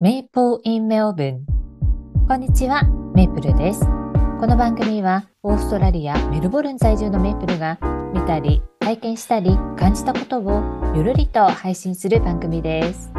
メイプル in Melbourne こんにちは、メイプルです。この番組はオーストラリア・メルボルン在住のメイプルが見たり、体験したり、感じたことをゆるりと配信する番組です。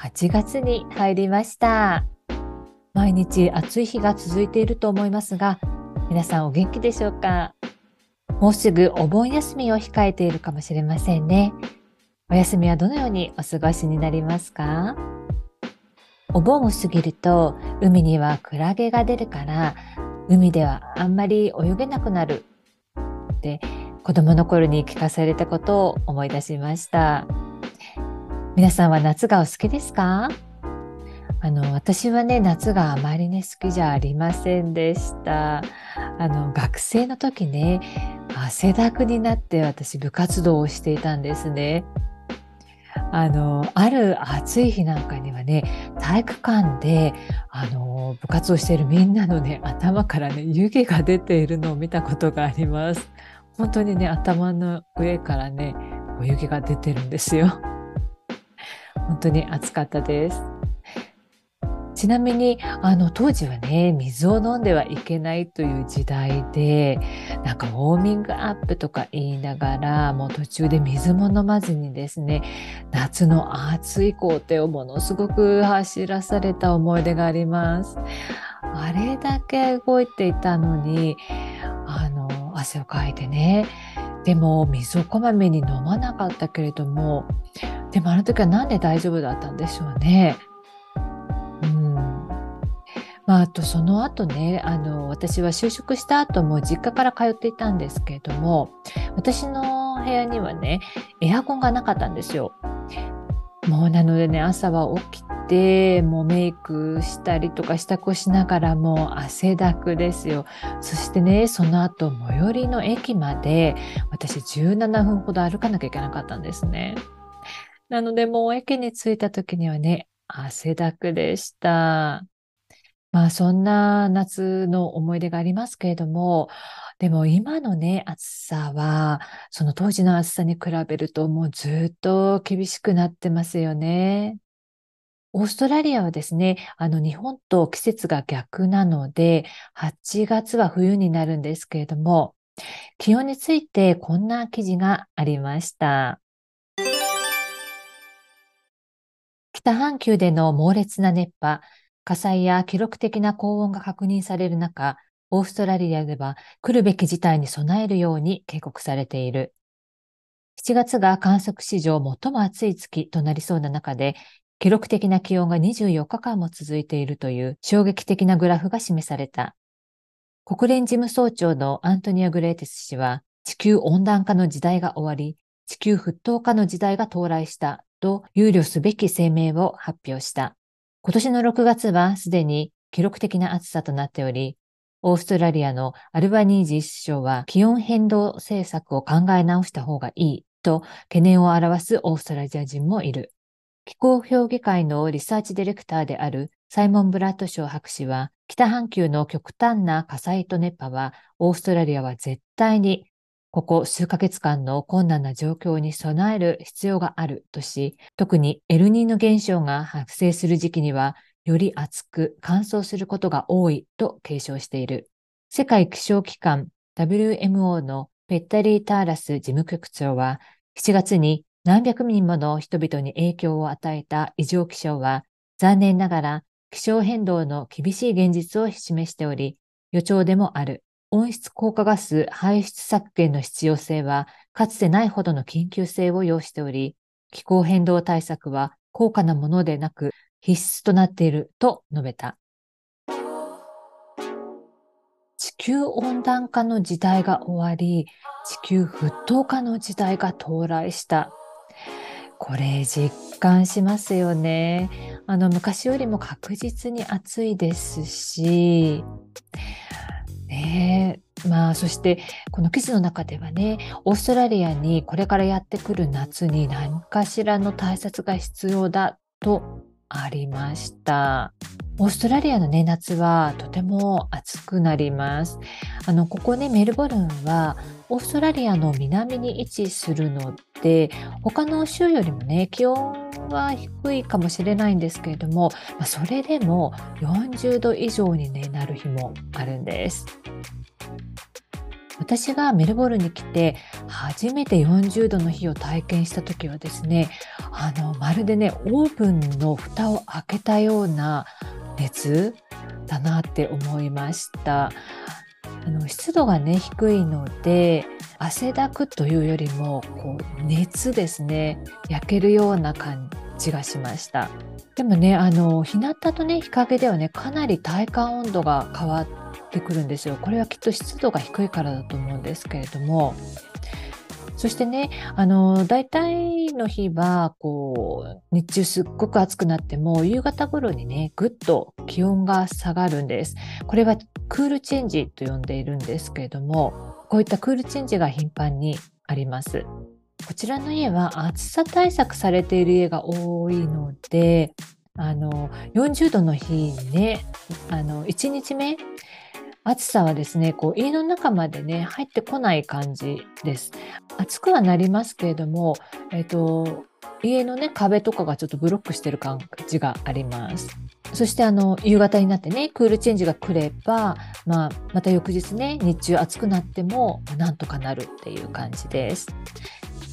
8月に入りました。毎日暑い日が続いていると思いますが、皆さんお元気でしょうか？もうすぐお盆休みを控えているかもしれませんね。お休みはどのようにお過ごしになりますか？お盆を過ぎると海にはクラゲが出るから海ではあんまり泳げなくなるって子供の頃に聞かされたことを思い出しました。皆さんは夏がお好きですか？あの私はね夏があまりね好きじゃありませんでした。あの学生の時ね汗だくになって私部活動をしていたんですね。あのある暑い日なんかにはね体育館であの部活をしているみんなのね頭からね湯気が出ているのを見たことがあります。本当にね頭の上からね湯気が出てるんですよ。本当に暑かったです。ちなみにあの当時はね水を飲んではいけないという時代でなんかウォーミングアップとか言いながらもう途中で水も飲まずにですね夏の暑い工程をものすごく走らされた思い出があります。あれだけ動いていたのにあの汗をかいてねでも水をこまめに飲まなかったけれどもでもあの時は何で大丈夫だったんでしょうね。まあ、あとその後ねあの私は就職した後も実家から通っていたんですけれども私の部屋にはねエアコンがなかったんですよ。もうなのでね朝は起きてもうメイクしたりとか支度をしながらもう汗だくですよ。そしてねその後最寄りの駅まで私17分ほど歩かなきゃいけなかったんですね。なのでもう駅に着いた時にはね汗だくでした。まあそんな夏の思い出がありますけれども、でも今のね、暑さは、その当時の暑さに比べるともうずっと厳しくなってますよね。オーストラリアはですね、あの日本と季節が逆なので、8月は冬になるんですけれども、気温についてこんな記事がありました。北半球での猛烈な熱波、火災や記録的な高温が確認される中、オーストラリアでは来るべき事態に備えるように警告されている。7月が観測史上最も暑い月となりそうな中で、記録的な気温が24日間も続いているという衝撃的なグラフが示された。国連事務総長のアントニア・グレーテス氏は、地球温暖化の時代が終わり、地球沸騰化の時代が到来したと憂慮すべき声明を発表した。今年の6月はすでに記録的な暑さとなっており、オーストラリアのアルバニージー首相は気温変動政策を考え直した方がいいと懸念を表すオーストラリア人もいる。気候評議会のリサーチディレクターであるサイモン・ブラッドショー博士は、北半球の極端な火災と熱波は、オーストラリアは絶対にここ数ヶ月間の困難な状況に備える必要があるとし、特にエルニーノ現象が発生する時期には、より暑く乾燥することが多いと警鐘している。世界気象機関 WMO のペッタリー・ターラス事務局長は、7月に何百人もの人々に影響を与えた異常気象は、残念ながら気象変動の厳しい現実を示しており、予兆でもある。温室効果ガス排出削減の必要性は、かつてないほどの緊急性を要しており、気候変動対策は高価なものでなく必須となっていると述べた。地球温暖化の時代が終わり、地球沸騰化の時代が到来した。これ実感しますよね。あの昔よりも確実に暑いですし、ねまあそしてこの記事の中ではねオーストラリアにこれからやってくる夏に何かしらの対策が必要だとありました。オーストラリアのね、夏はとても暑くなります。あの、ここね、メルボルンはオーストラリアの南に位置するので、他の州よりもね、気温は低いかもしれないんですけれども、まあ、それでも40度以上に、ね、なる日もあるんです。私がメルボルンに来て初めて40度の日を体験した時はですねあのまるでねオーブンの蓋を開けたような熱だなって思いました。あの湿度がね低いので汗だくというよりもこう熱ですね。焼けるような感じがしました。でもねあの日向とね日陰ではねかなり体感温度が変わってくるんですよ。これはきっと湿度が低いからだと思うんですけれども。そしてね、あの、大体の日は、こう、日中すっごく暑くなっても、夕方頃にね、ぐっと気温が下がるんです。これはクールチェンジと呼んでいるんですけれども、こういったクールチェンジが頻繁にあります。こちらの家は暑さ対策されている家が多いので、あの、40度の日にね、あの、1日目、暑さはですね、こう家の中までね、入ってこない感じです。暑くはなりますけれども、えっ、と、家のね、壁とかがちょっとブロックしてる感じがあります。そしてあの、夕方になってね、クールチェンジが来れば、まあ、また翌日ね、日中暑くなっても、なんとかなるっていう感じです。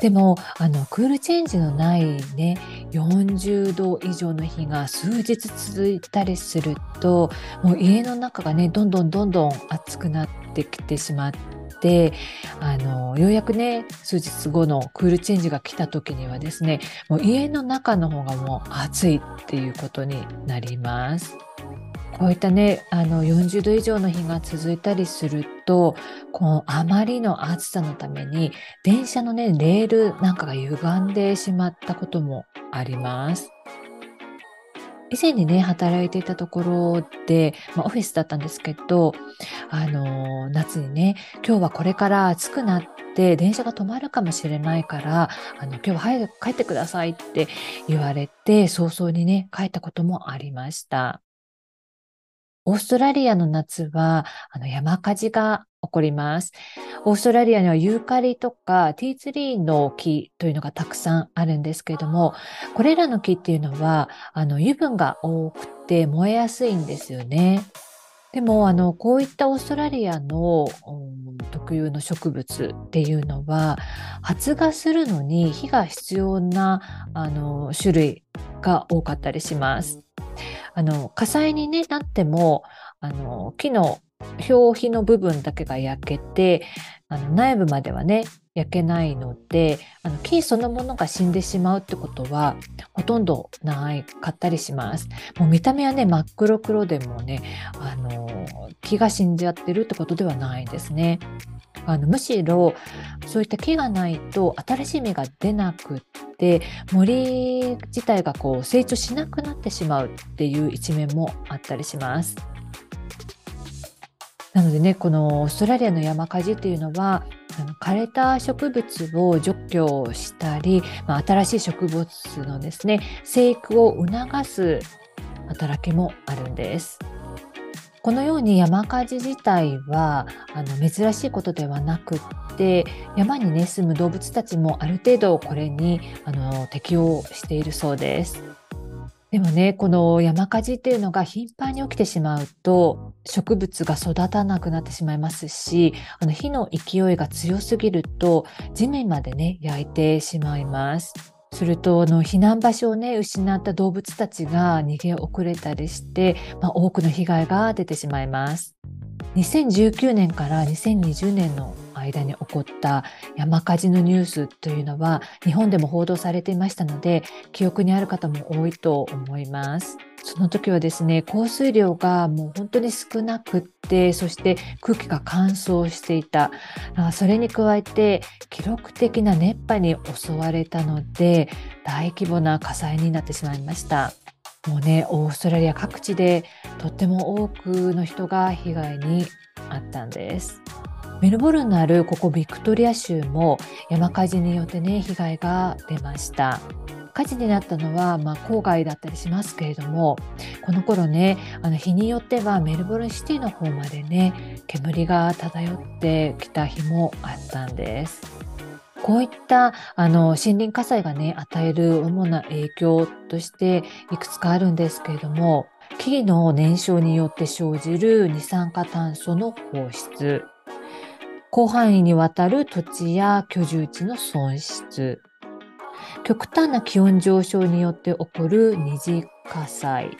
でもあのクールチェンジのないね40度以上の日が数日続いたりするともう家の中がねどんどんどんどん暑くなってきてしまってあのようやくね数日後のクールチェンジが来た時にはですねもう家の中の方がもう暑いっていうことになります。こういったね、あの40度以上の日が続いたりすると、このあまりの暑さのために、電車のね、レールなんかが歪んでしまったこともあります。以前にね、働いていたところで、まあ、オフィスだったんですけど、あの、夏にね、今日はこれから暑くなって、電車が止まるかもしれないから、あの、今日は早く帰ってくださいって言われて、早々にね、帰ったこともありました。オーストラリアの夏はあの山火事が起こります。オーストラリアにはユーカリとかティーツリーの木というのがたくさんあるんですけれども、これらの木っていうのはあの油分が多くて燃えやすいんですよね。でもあのこういったオーストラリアの、うん、特有の植物っていうのは発芽するのに火が必要なあの種類が多かったりします。あの火災に、ね、なってもあの木の表皮の部分だけが焼けてあの内部まではね焼けないのであの木そのものが死んでしまうってことはほとんどないかったりします。もう見た目はね真っ黒黒でもねあの木が死んじゃってるってことではないんですね。あのむしろそういった木がないと新しい芽が出なくって森自体がこう成長しなくなってしまうっていう一面もあったりします。なのでねこのオーストラリアの山火事っていうのは枯れた植物を除去したり、まあ、新しい植物のですね生育を促す働きもあるんです。このように山火事自体はあの珍しいことではなくって山に、ね、住む動物たちもある程度これにあの適応しているそうです。でもねこの山火事っていうのが頻繁に起きてしまうと植物が育たなくなってしまいますしあの火の勢いが強すぎると地面までね焼いてしまいます。するとあの避難場所をね失った動物たちが逃げ遅れたりして、まあ、多くの被害が出てしまいます。2019年から2020年の間に起こった山火事のニュースというのは日本でも報道されていましたので記憶にある方も多いと思います。その時はですね降水量がもう本当に少なくってそして空気が乾燥していたそれに加えて記録的な熱波に襲われたので大規模な火災になってしまいました。もうねオーストラリア各地でとっても多くの人が被害に遭ったんです。メルボルンのあるここビクトリア州も山火事によってね被害が出ました。火事になったのは、まあ、郊外だったりしますけれどもこの頃ねあの日によってはメルボルンシティの方までね煙が漂ってきた日もあったんです。こういったあの森林火災がね与える主な影響としていくつかあるんですけれども木々の燃焼によって生じる二酸化炭素の放出広範囲にわたる土地や居住地の損失。極端な気温上昇によって起こる二次火災。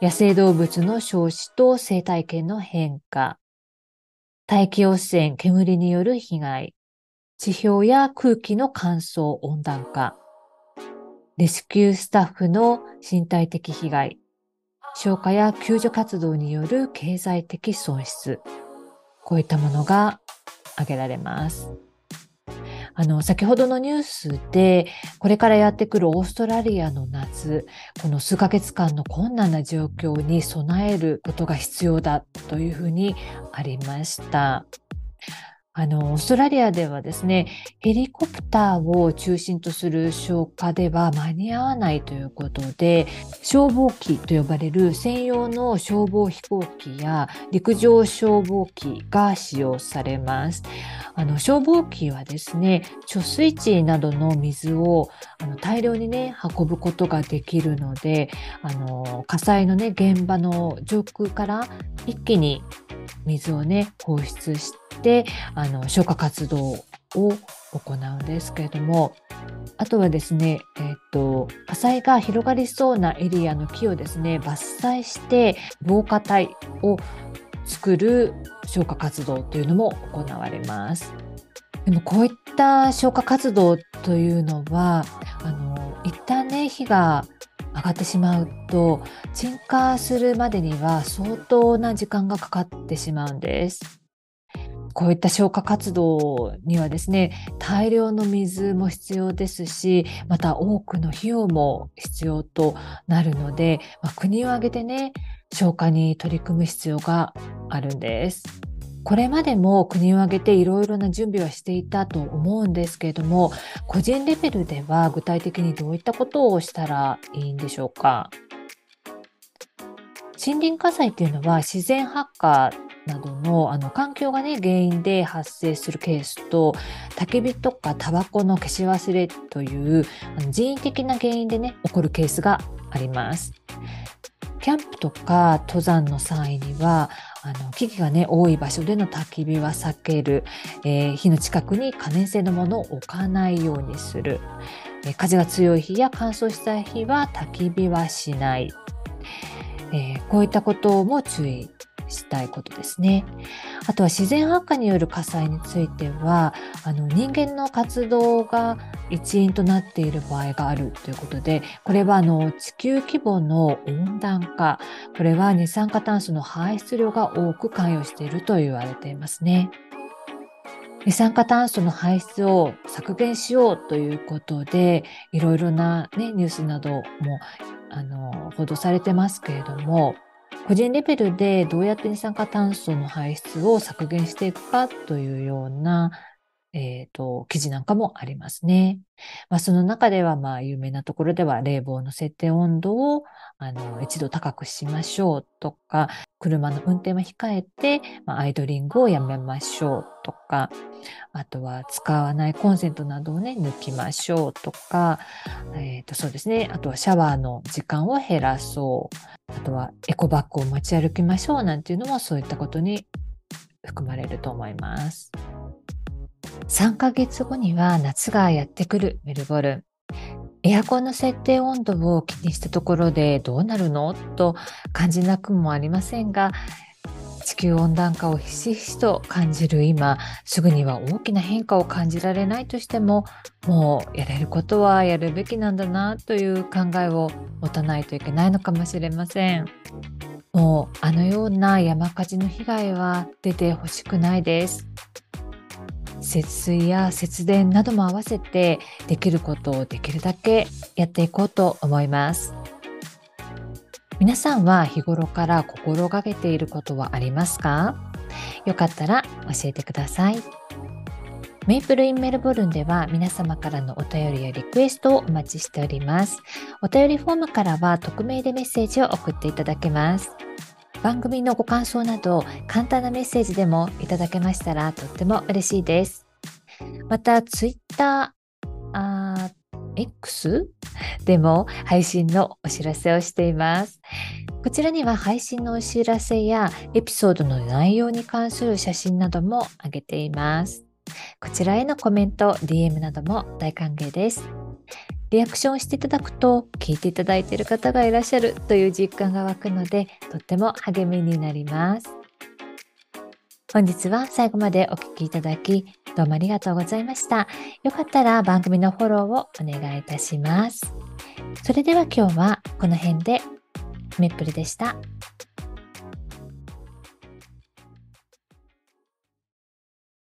野生動物の消死と生態系の変化。大気汚染、煙による被害。地表や空気の乾燥、温暖化、レスキュースタッフの身体的被害、消火や救助活動による経済的損失、こういったものが挙げられます。あの、先ほどのニュースで、これからやってくるオーストラリアの夏、この数ヶ月間の困難な状況に備えることが必要だというふうにありました。あの、オーストラリアではですね、ヘリコプターを中心とする消火では間に合わないということで、消防機と呼ばれる専用の消防飛行機や陸上消防機が使用されます。あの、消防機はですね、貯水池などの水をあの大量にね、運ぶことができるので、あの、火災のね、現場の上空から一気に水をね、放出して、あの消火活動を行うんですけれどもあとはですね、えーと、火災が広がりそうなエリアの木をですね伐採して防火帯を作る消火活動というのも行われます。でもこういった消火活動というのはあの一旦ね火が上がってしまうと鎮火するまでには相当な時間がかかってしまうんです。こういった消火活動にはですね大量の水も必要ですしまた多くの費用も必要となるので、まあ、国を挙げてね消火に取り組む必要があるんです。これまでも国を挙げていろいろな準備はしていたと思うんですけれども個人レベルでは具体的にどういったことをしたらいいんでしょうか？森林火災っていうのは自然発火などのあの環境がね原因で発生するケースと焚き火とかタバコの消し忘れというあの人為的な原因でね起こるケースがあります。キャンプとか登山の際にはあの木々がね多い場所での焚き火は避ける、えー、火の近くに可燃性のものを置かないようにする、えー、風が強い日や乾燥した日は焚き火はしない、えー、こういったことも注意。したいことですね。あとは自然発火による火災についてはあの人間の活動が一因となっている場合があるということでこれはあの地球規模の温暖化これは二酸化炭素の排出量が多く関与していると言われていますね。二酸化炭素の排出を削減しようということでいろいろな、ね、ニュースなどもあの報道されてますけれども個人レベルでどうやって二酸化炭素の排出を削減していくかというような、えっ、ー、と、記事なんかもありますね。まあ、その中では、まあ、有名なところでは、冷房の設定温度を、あの、一度高くしましょうとか、車の運転は控えて、まあ、アイドリングをやめましょうとか、あとは使わないコンセントなどをね、抜きましょうとか、えっ、ー、と、そうですね。あとはシャワーの時間を減らそう。あとはエコバッグを持ち歩きましょうなんていうのもそういったことに含まれると思います。3ヶ月後には夏がやってくるメルボルン。エアコンの設定温度を気にしたところでどうなるの？と感じなくもありませんが地球温暖化をひしひしと感じる今すぐには大きな変化を感じられないとしてももうやれることはやるべきなんだなという考えを持たないといけないのかもしれません。もうあのような山火事の被害は出てほしくないです。節水や節電なども合わせてできることをできるだけやっていこうと思います。皆さんは日頃から心がけていることはありますか？よかったら教えてください。メイプルインメルボルンでは皆様からのお便りやリクエストをお待ちしております。お便りフォームからは匿名でメッセージを送っていただけます。番組のご感想など簡単なメッセージでもいただけましたらとっても嬉しいです。また、ツイッター、あ X でも配信のお知らせをしています。こちらには配信のお知らせやエピソードの内容に関する写真なども上げています。こちらへのコメント、DM なども大歓迎です。リアクションしていただくと聞いていただいている方がいらっしゃるという実感が湧くのでとっても励みになります。本日は最後までお聴きいただきどうもありがとうございました。よかったら番組のフォローをお願いいたします。それでは今日はこの辺でメップルでした。